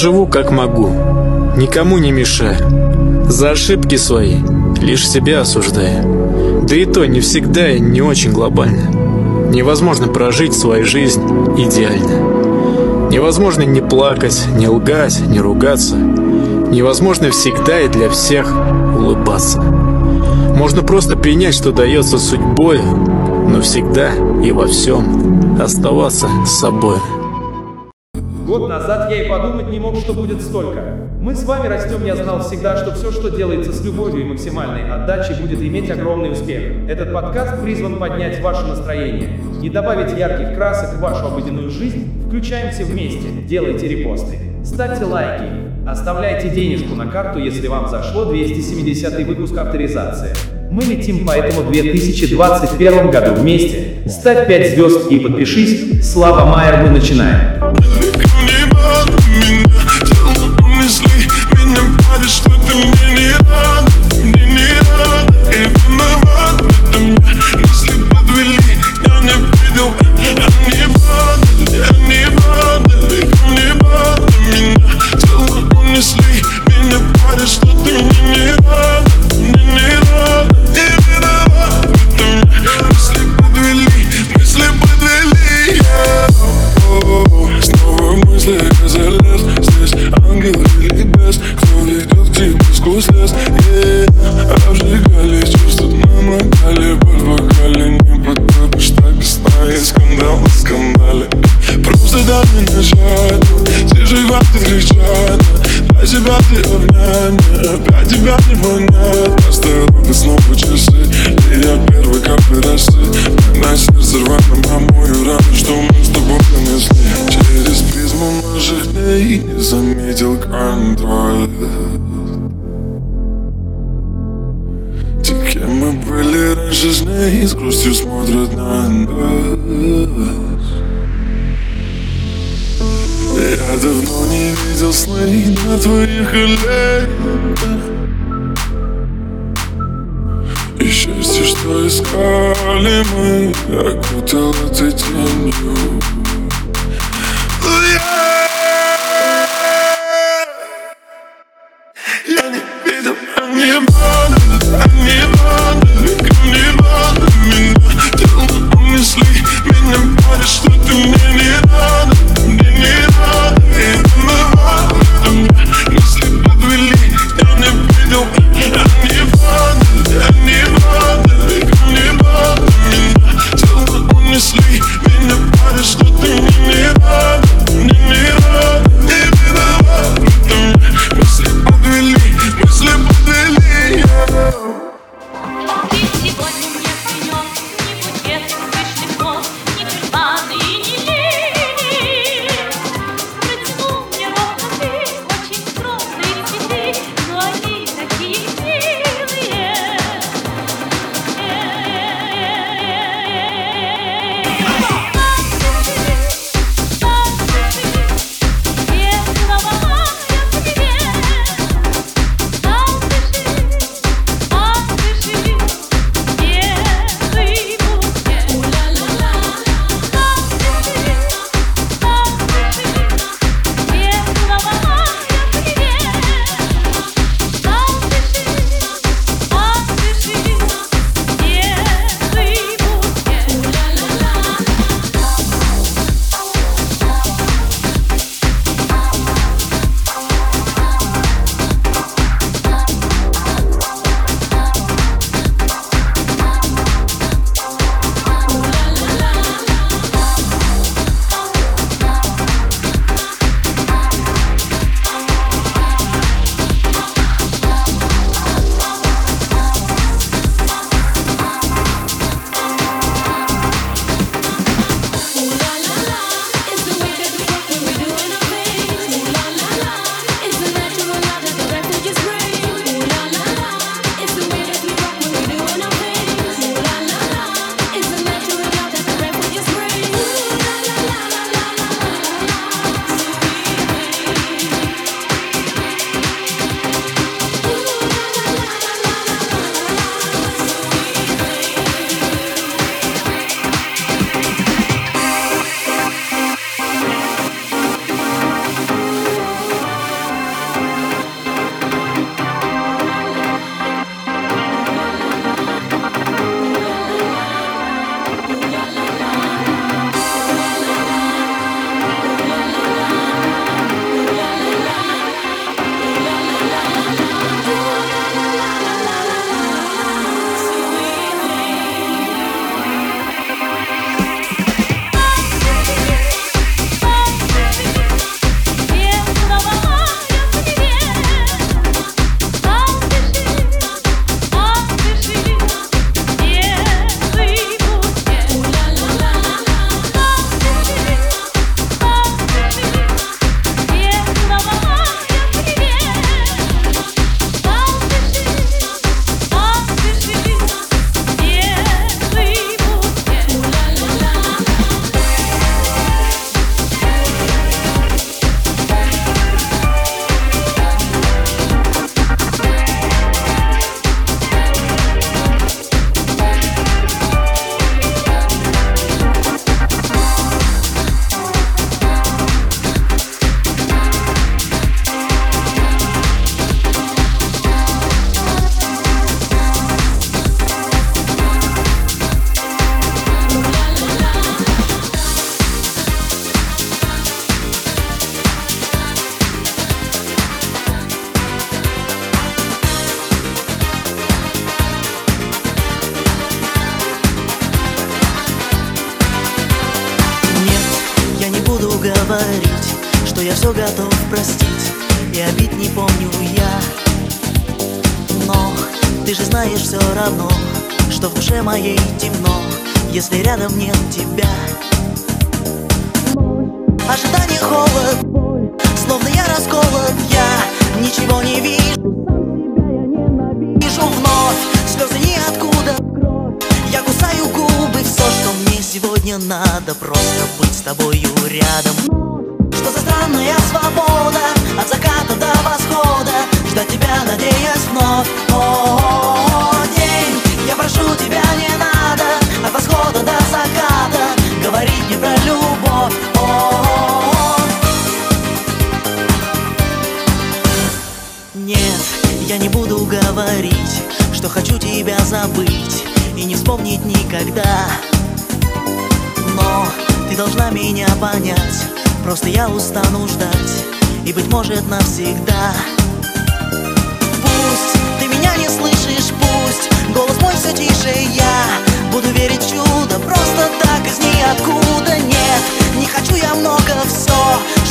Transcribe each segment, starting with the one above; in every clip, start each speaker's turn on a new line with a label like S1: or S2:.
S1: Живу как могу, никому не мешаю. За ошибки свои лишь себя осуждаю. Да и то не всегда и не очень глобально. Невозможно прожить свою жизнь идеально. Невозможно не плакать, не лгать, не ругаться. Невозможно всегда и для всех улыбаться. Можно просто принять, что дается судьбой, но всегда и во всем оставаться собой.
S2: Год назад я и подумать не мог, что будет столько. Мы с вами растем, я знал всегда, что все, что делается с любовью и максимальной отдачей, будет иметь огромный успех. Этот подкаст призван поднять ваше настроение и добавить ярких красок в вашу обыденную жизнь. Включаемся вместе, делайте репосты, ставьте лайки, оставляйте денежку на карту, если вам зашло 270 выпуск авторизации. Мы летим по этому 2021 году вместе. Ставь 5 звезд и подпишись. Слава Майер, мы начинаем.
S3: So.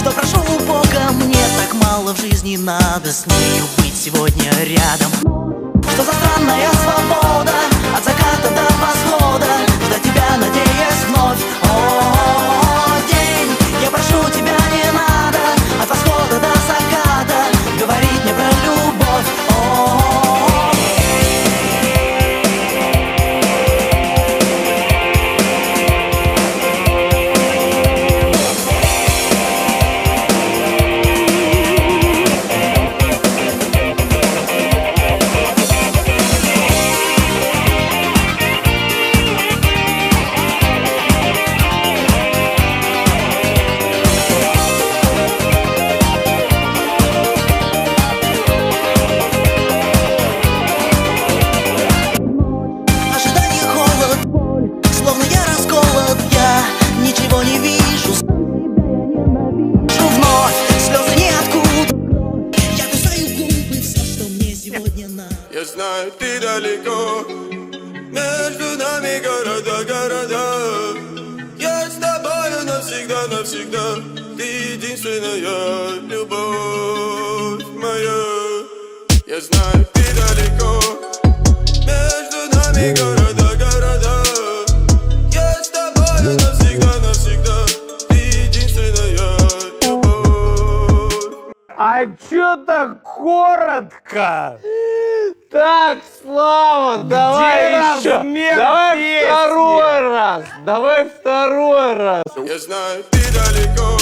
S3: что
S4: прошу у Бога Мне так мало в жизни надо С нею быть сегодня рядом. Что за странная свобода От заката до восхода.
S5: Янка! Так, Слава, давай еще! Давай песни? второй раз! Давай второй раз!
S3: Я знаю, ты далеко,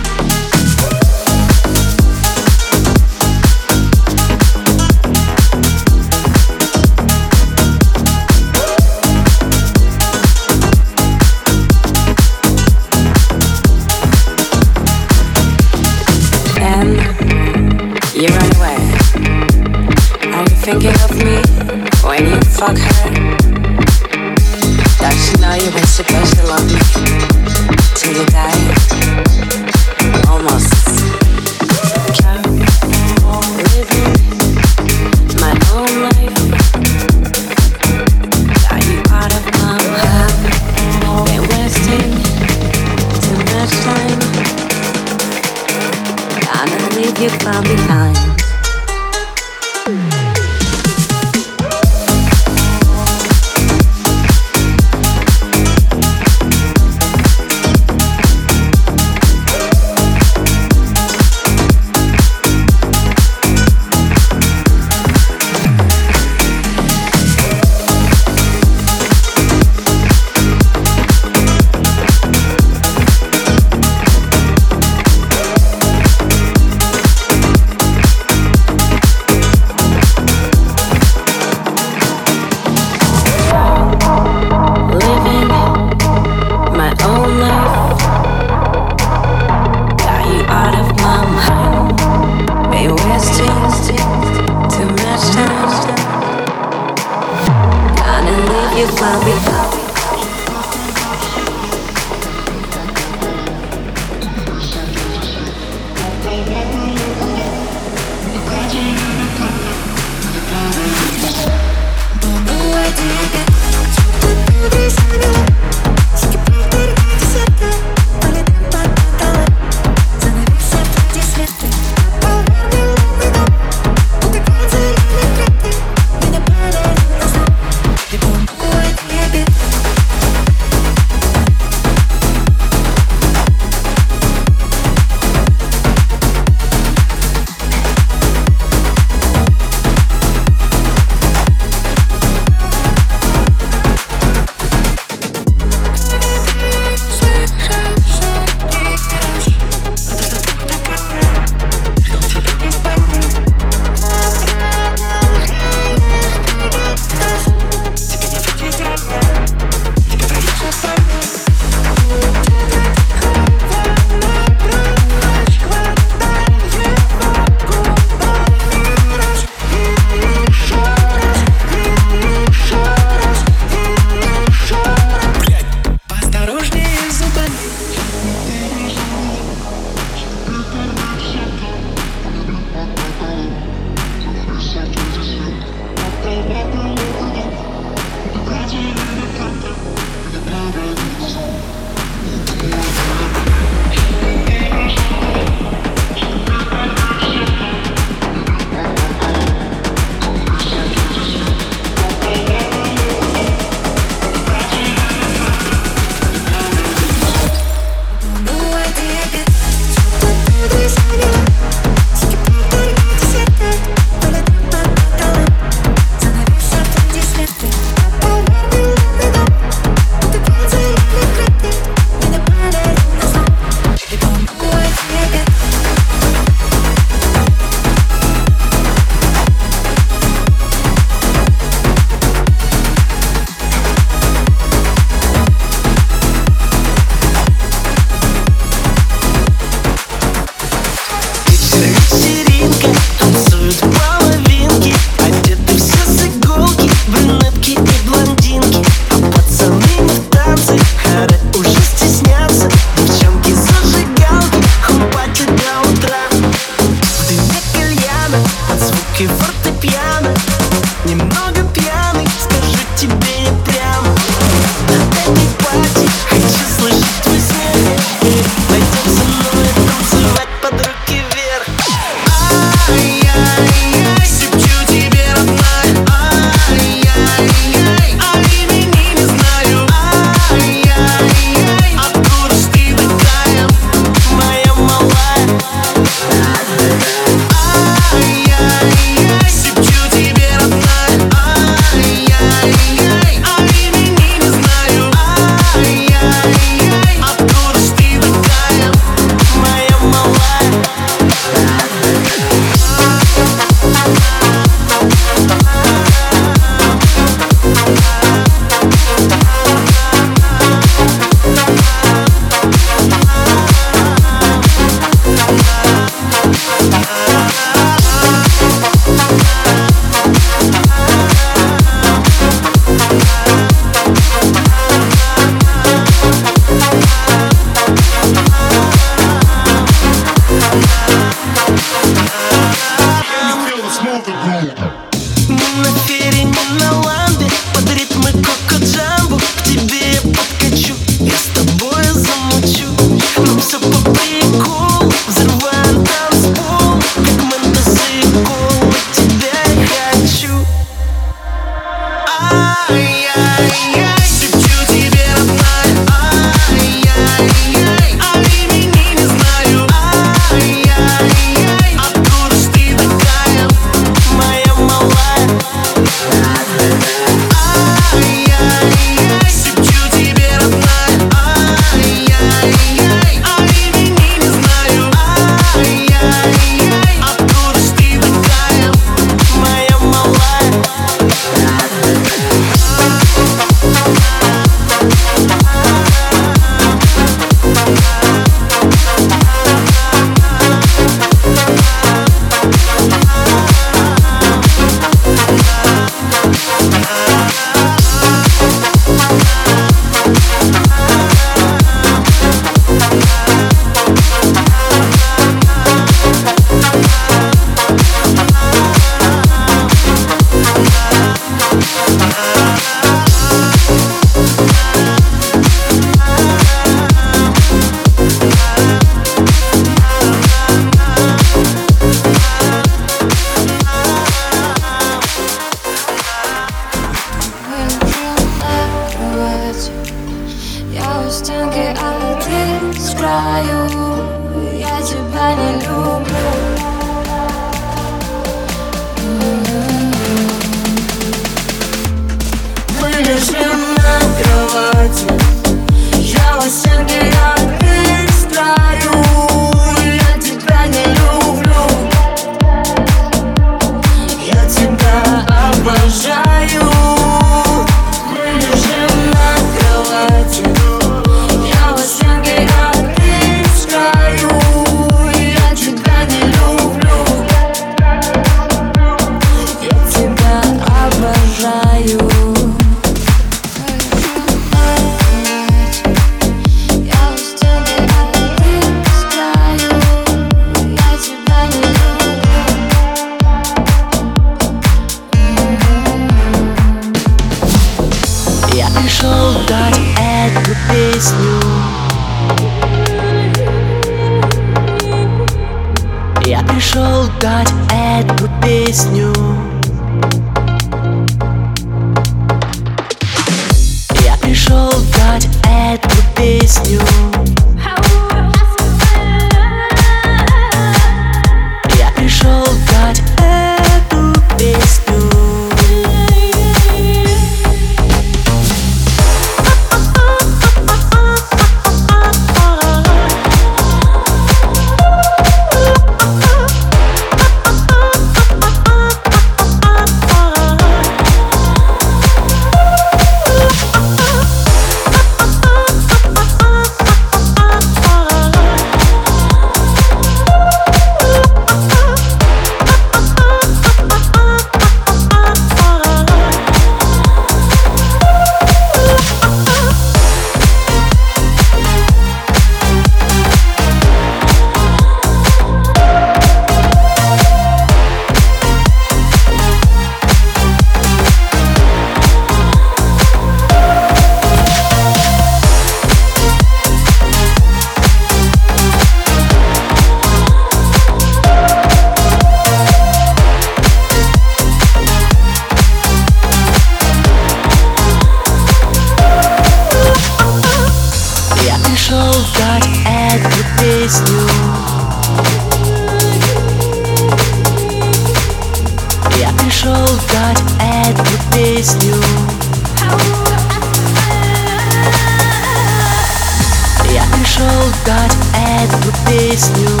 S6: still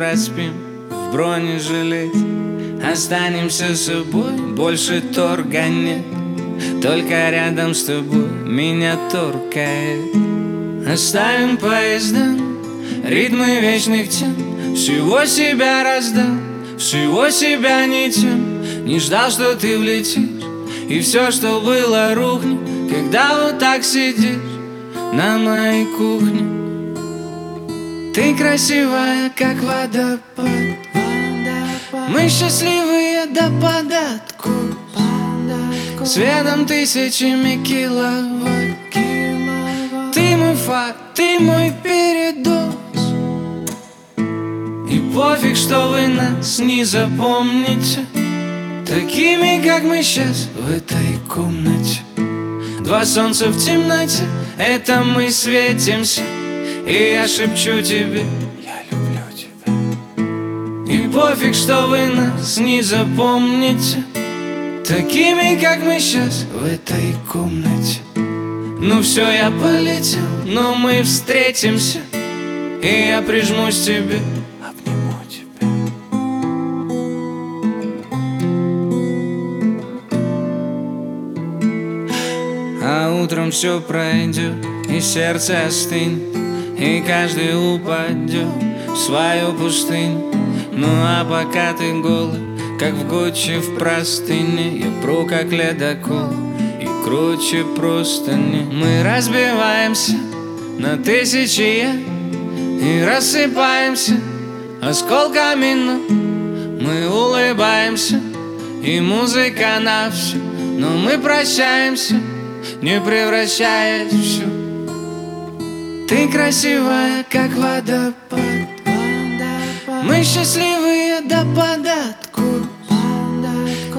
S6: проспим. В бронежилете Останемся собой, больше торга нет. Только рядом с тобой меня торкает. Оставим поезда, ритмы вечных тем. Всего себя раздал, всего себя не тем. Не ждал, что ты влетишь, и все, что было, рухнет. Когда вот так сидишь на моей кухне. Ты красивая, как водопад.
S7: Мы счастливые до податку податку. Светом тысячами киловатт, киловатт. Ты мой факт, ты мой передоз И пофиг, что вы нас не запомните Такими, как мы сейчас в этой комнате Два солнца в темноте, это мы светимся и я шепчу тебе, я люблю тебя И пофиг, что вы нас не запомните. Такими, как мы сейчас в этой комнате. Ну все, я полетел, но мы встретимся. И я прижмусь к тебе, обниму тебя. А утром все пройдет, и сердце остынет И каждый упадет в свою пустыню Ну а пока ты голый, как в Гуччи в простыне Я пру как ледокол и круче простыни. Мы разбиваемся на тысячи И рассыпаемся осколками, но Мы улыбаемся, и музыка на все Но мы прощаемся, не превращаясь в все Ты красивая, как водопад Мы счастливые до податку.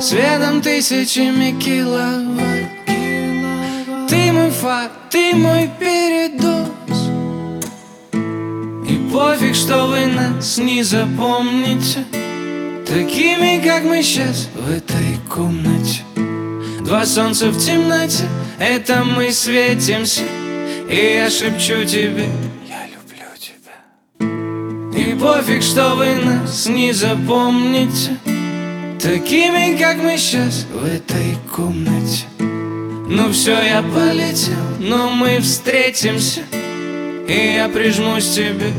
S7: Светом тысячами киловатт. Ты мой факт, ты мой передоз. И пофиг, что вы нас не запомните. Такими, как мы сейчас в этой комнате. Два солнца в темноте, это мы светимся И я шепчу тебе, я люблю тебя И пофиг, что вы нас не запомните. Такими, как мы сейчас в этой комнате. Ну все, я полетел, но мы встретимся. И я прижмусь к тебе,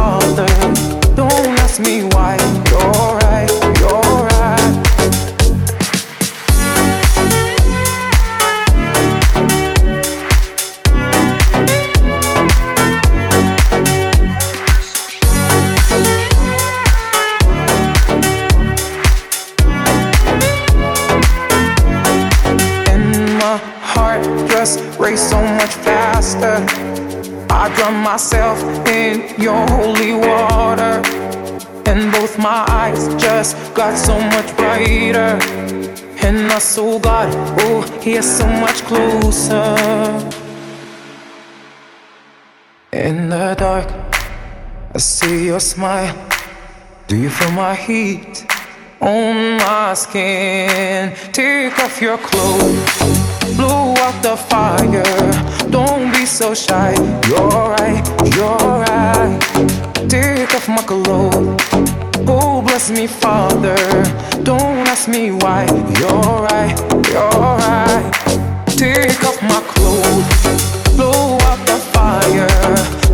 S8: all the so much brighter. And I saw God, oh, He is so much closer. In the dark, I see your smile. Do you feel my heat on my skin? Take off your clothes, blow out the fire. Don't be so shy. You're right, you're right. Take off my clothes. Oh, bless me, Father. Don't ask me why. You're right, you're right. Take off my clothes, blow out the fire.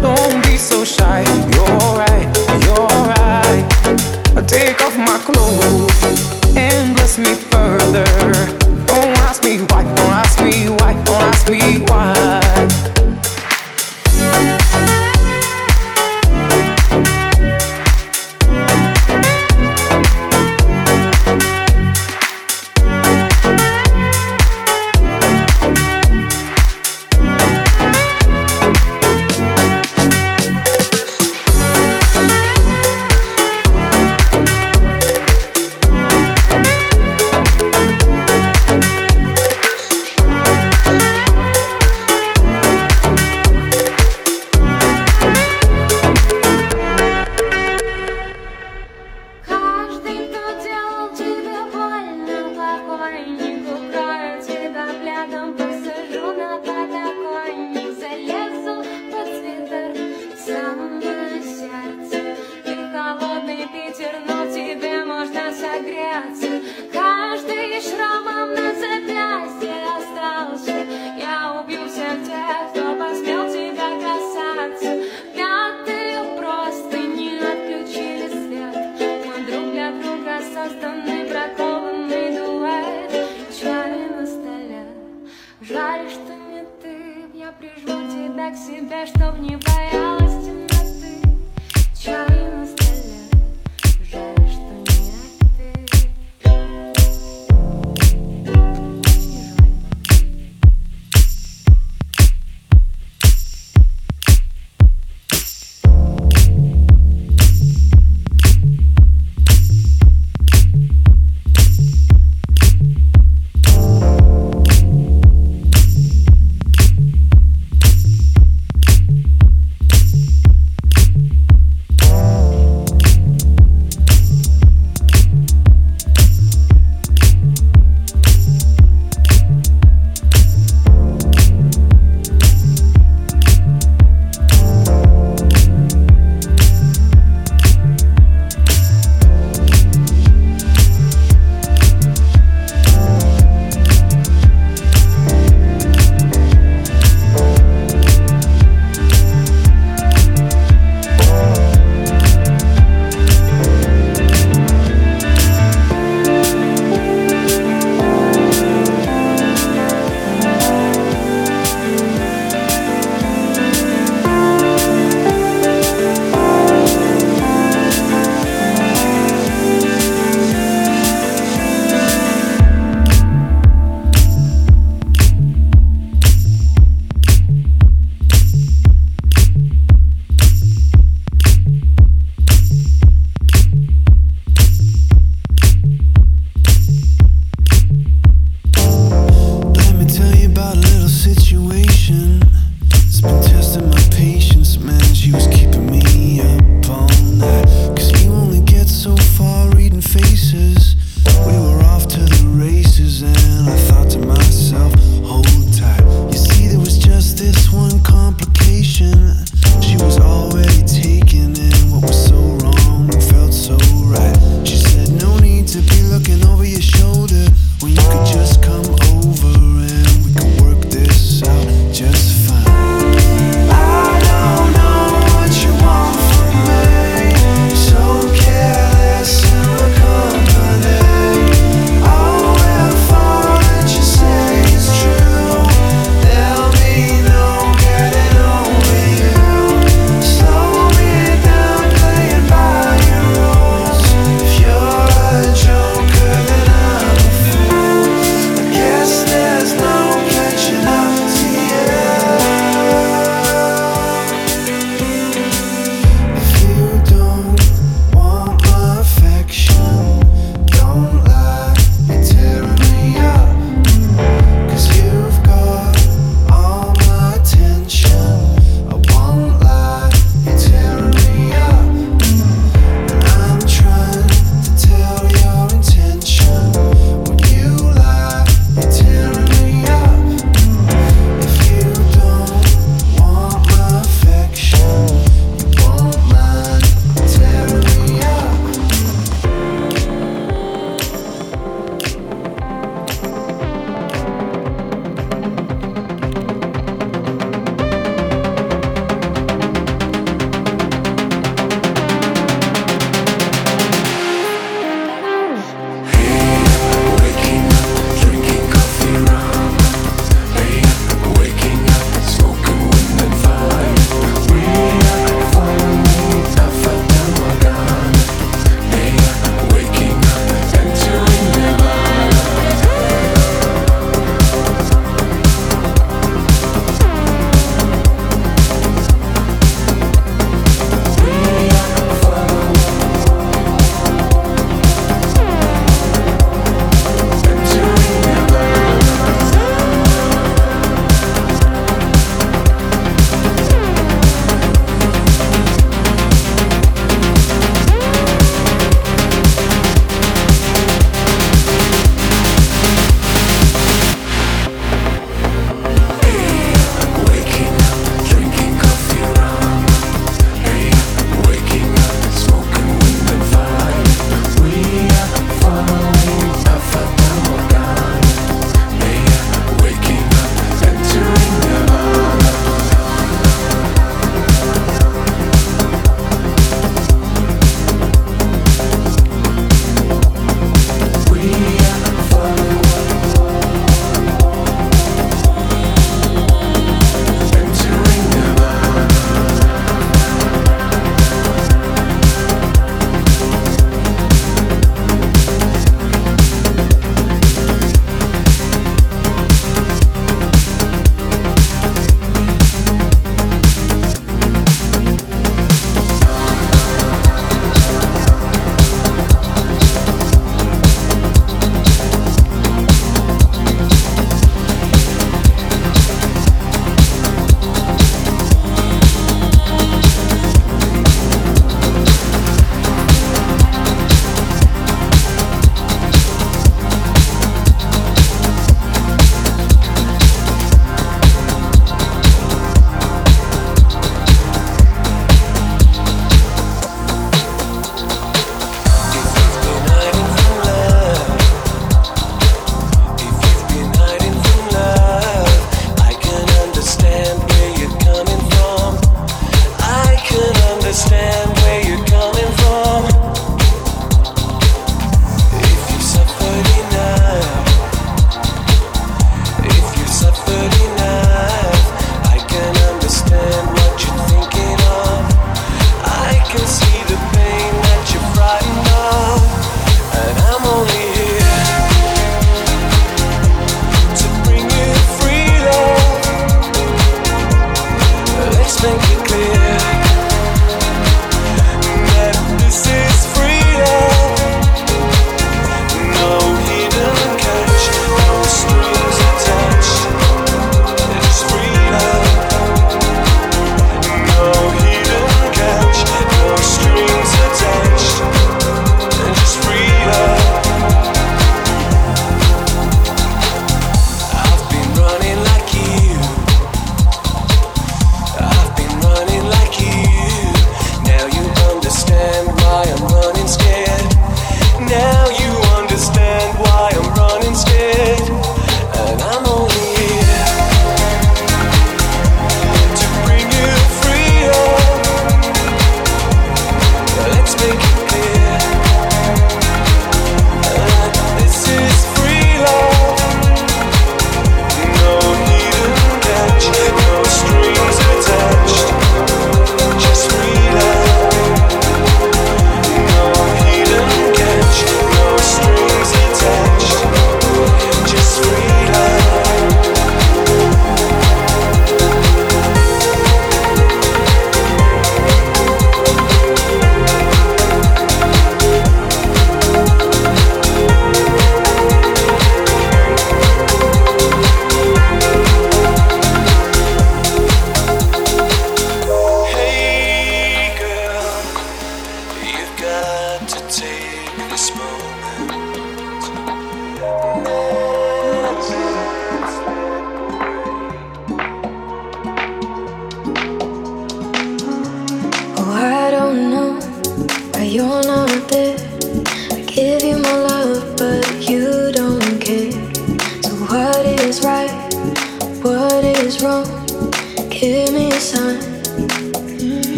S8: Don't be so shy. You're right, you're right. Take off my clothes further. Don't ask me why, don't ask me why, don't ask me why.
S9: Прижму тебя к себе, чтоб не боялась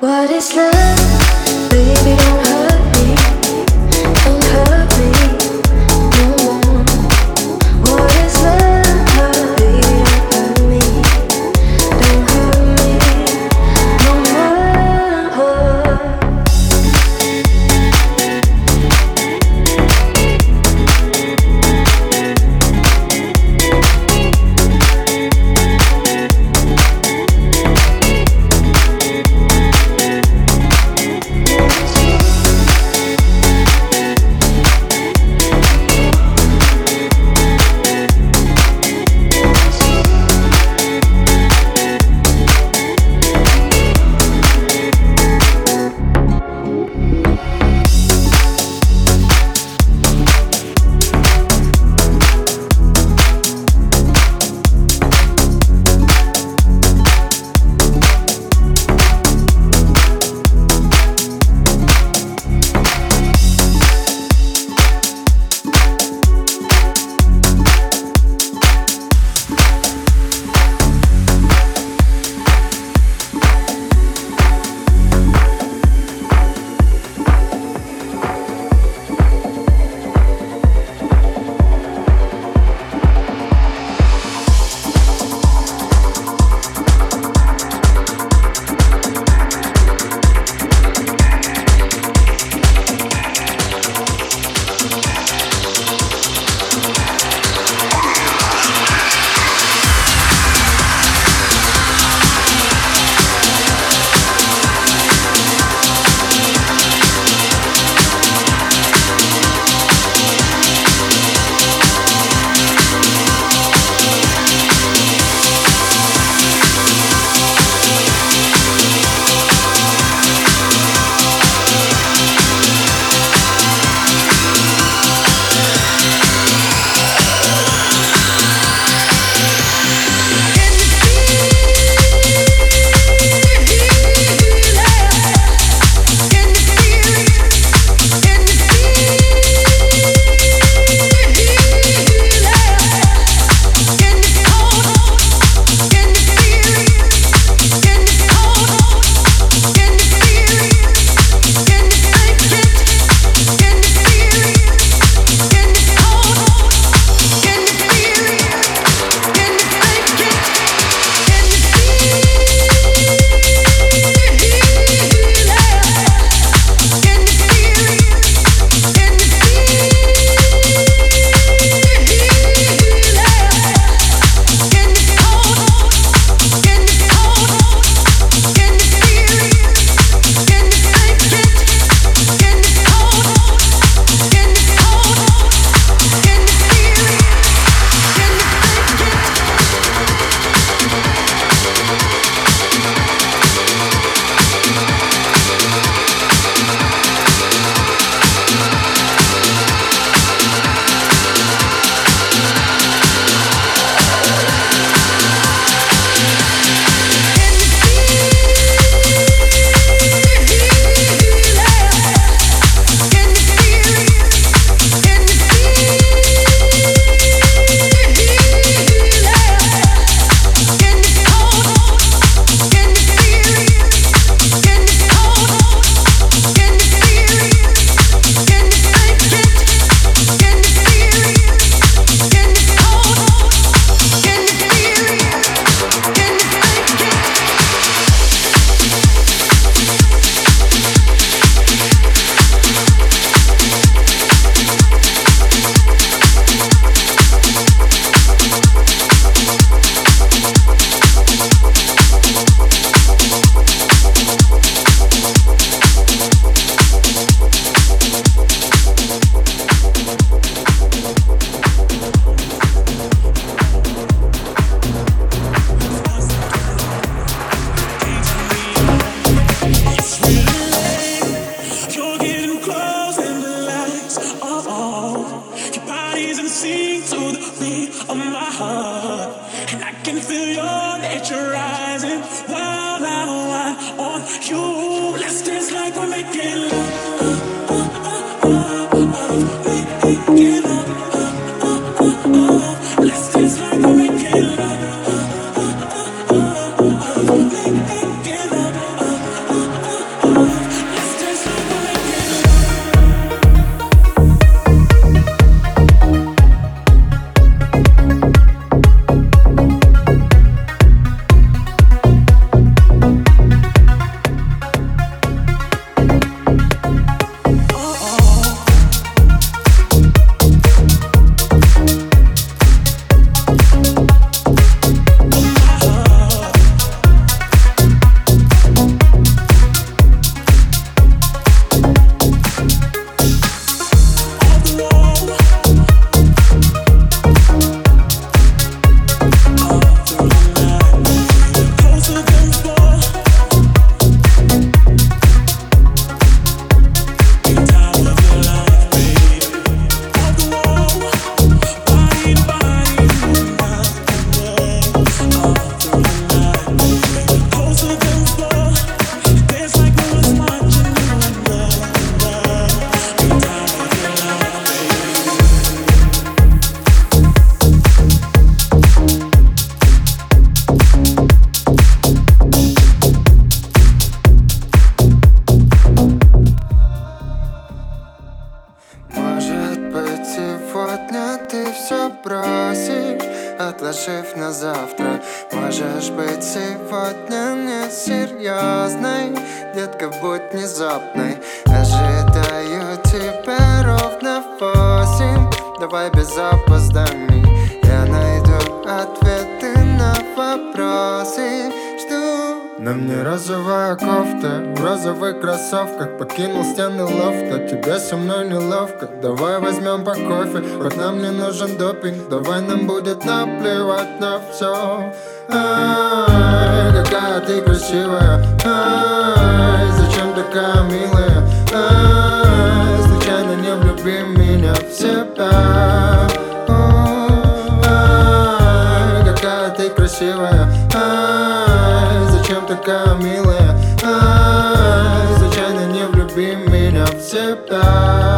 S9: What is love? Baby, don't hurt
S10: будет наплевать на все Ай, какая ты красивая. Ай, зачем такая милая? Ай, случайно не влюби меня в себя. Ай, какая ты красивая. Ай, зачем такая милая? Ай, случайно не влюби меня в себя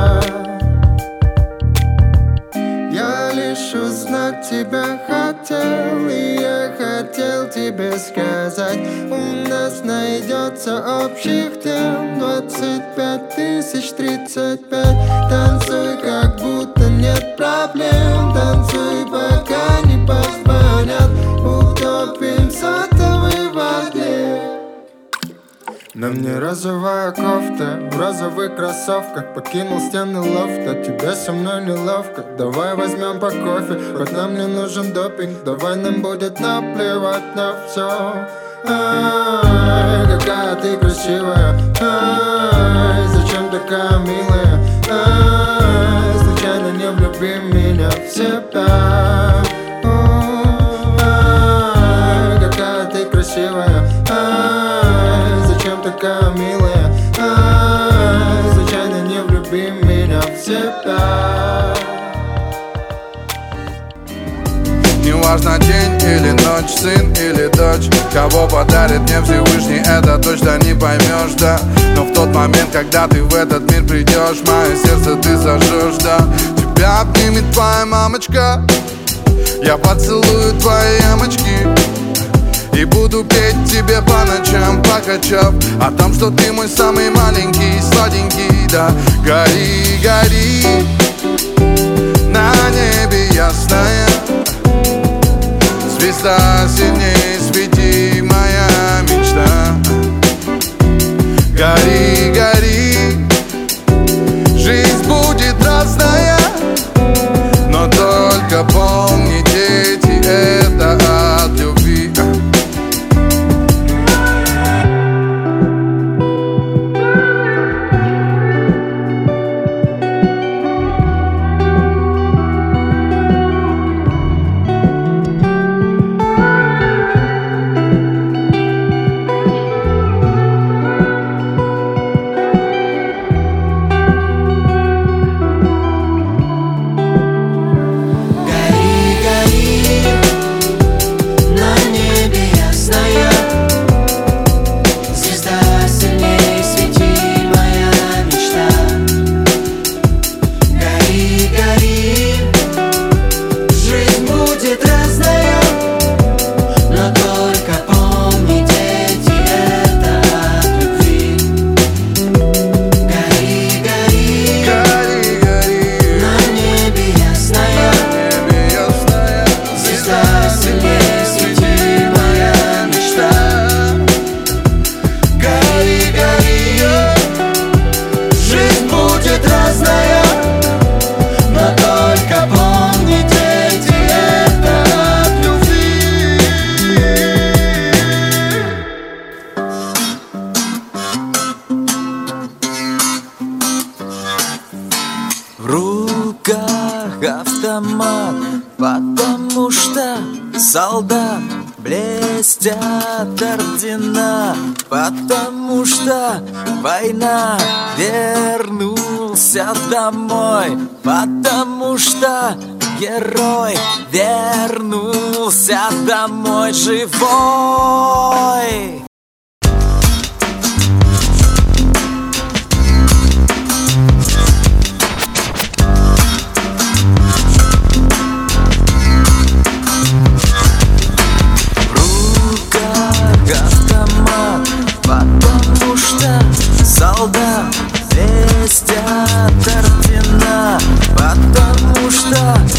S10: розовых кроссовках Покинул стены лофта, тебе со мной неловко Давай возьмем по кофе, хоть нам не нужен допинг Давай нам будет наплевать на все Ай, какая ты красивая. Ай, зачем такая милая? Ай, случайно не влюби меня в себя
S11: Неважно день или ночь, сын или дочь. Кого подарит мне Всевышний, это точно не поймешь, да. Но в тот момент, когда ты в этот мир придешь Мое сердце ты зажжешь, да. Тебя обнимет твоя мамочка Я поцелую твои ямочки. И буду петь тебе по ночам, покачав. О том, что ты мой самый маленький, сладенький, да. Гори, гори, на небе ясная Звезда сильнее свети, моя мечта. Гори, гори, жизнь будет разная Но только помни,
S12: автомат Потому что солдат Блестят ордена Потому что война Вернулся домой Потому что герой Вернулся домой живой. the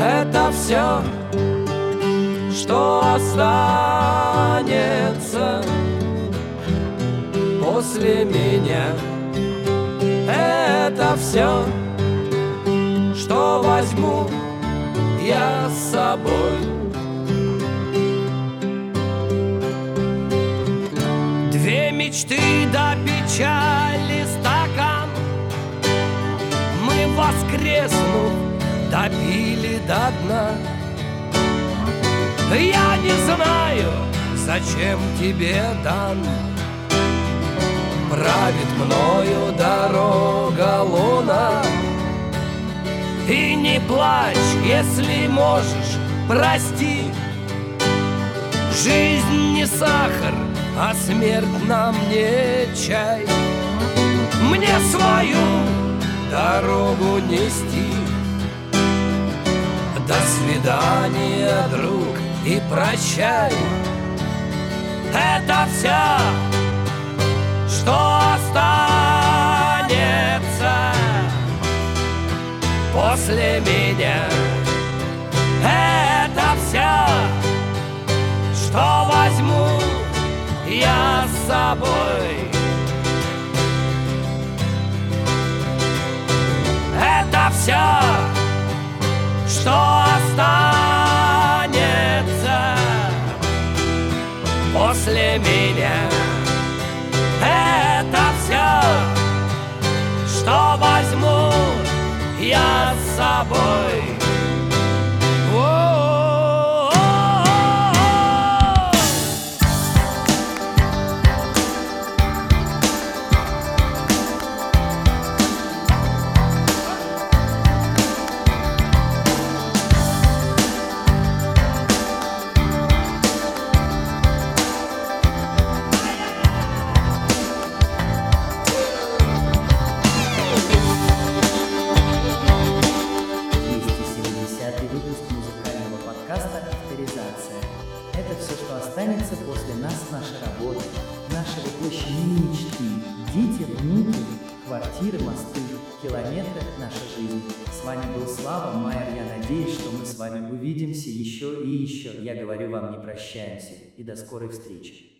S12: Это
S13: все, что останется после меня. Это все, что возьму я с собой.
S14: Две мечты до печали стакан Мы воскреснув допили до дна. Я не знаю, зачем тебе дан. Правит мною дорога луна. И не плачь, если можешь, прости. Жизнь не сахар, а смерть нам не чай. Мне свою дорогу нести До свидания, друг, и прощай. Это все, что останется после меня. Это все, что возьму я с собой. Это все, что останется после меня. Это все, что возьму я с собой
S15: И до скорой встречи.